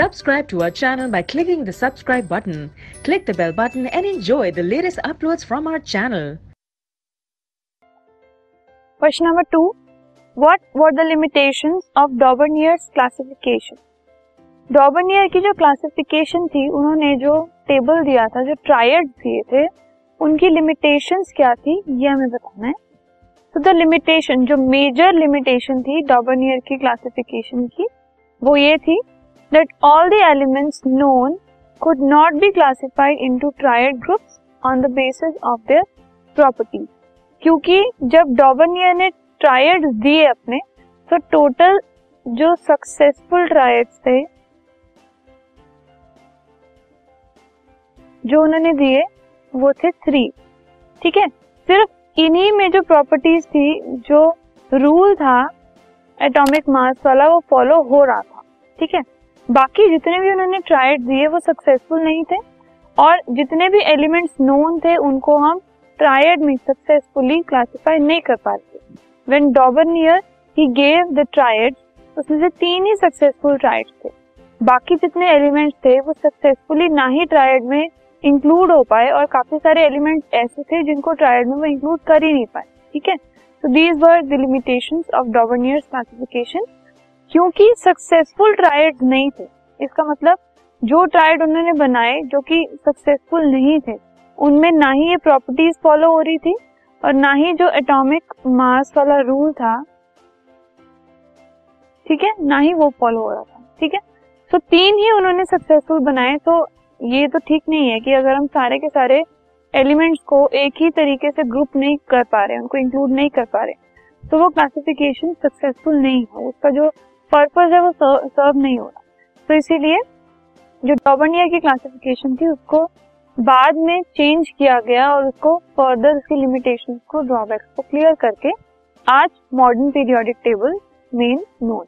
Subscribe to our channel by clicking the subscribe button. Click the bell button and enjoy the latest uploads from our channel. Question number two. What were the limitations of Daubernier's classification? डॉबरनियर की जो classification थी उन्होंने जो table दिया था जो triad दिए थे उनकी लिमिटेशंस क्या थी ये हमें बताना है तो द लिमिटेशन जो मेजर लिमिटेशन थी डॉबरनियर की क्लासिफिकेशन की वो ये थी that all the elements known could not be classified into triad groups on the basis of their properties क्योंकि जब डॉबरनियर ने ट्रायड दिए अपने तो टोटल जो सक्सेसफुल ट्रायड्स थे, जो उन्होंने दिए, वो थे थ्री ठीक है? सिर्फ़ इन्हीं में जो प्रॉपर्टीज़ थी, जो रूल था एटॉमिक मास वाला, वो फॉलो हो रहा था. ठीक है? बाकी जितने भी उन्होंने ट्राइड दिए, वो सक्सेसफुल नहीं थे। और जितने भी एलिमेंट्स नोन थे, उनको हम ट्रायड में सक्सेसफुली क्लासिफाई नहीं कर पाते। When Dobereiner he gave the triad उसमें से तीन ही सक्सेसफुल ट्रायड्स थे। बाकी जितने एलिमेंट्स थे, वो सक्सेसफुली ना ही ट्रायड में इंक्लूड हो पाए, और काफ़ी सारे एलिमेंट ऐसे थे जिनको ट्रायड में वो इंक्लूड कर ही नहीं पाए। ठीक है? तो these were the limitations of Dobereiner's classification क्योंकि सक्सेसफुल ट्रायड नहीं थे। इसका मतलब जो ट्रायड उन्होंने बनाए, जो कि सक्सेसफुल नहीं थे, उनमें ना ही ये प्रॉपर्टीज़ फॉलो हो रही थी और ना ही जो एटॉमिक मास वाला रूल था, ठीक है, ना ही वो फॉलो हो रहा था, ठीक है? तो तीन ही उन्होंने सक्सेसफुल बनाए तो ये तो ठीक नहीं है कि अगर हम सारे के सारे एलिमेंट्स को एक ही तरीके से ग्रुप नहीं कर पा रहे, उनको इंक्लूड नहीं कर पा रहे तो वो क्लासिफिकेशन सक्सेसफुल नहीं है। उसका जो पर्पज है वो सर्व नहीं हो रहा। तो इसीलिए जो डॉबनिया की क्लासिफिकेशन थी, उसको बाद में चेंज किया गया और उसको फर्दर उसकी लिमिटेशन को ड्रॉबैक्स को क्लियर करके आज मॉडर्न पीरियोडिक टेबल मेन नोन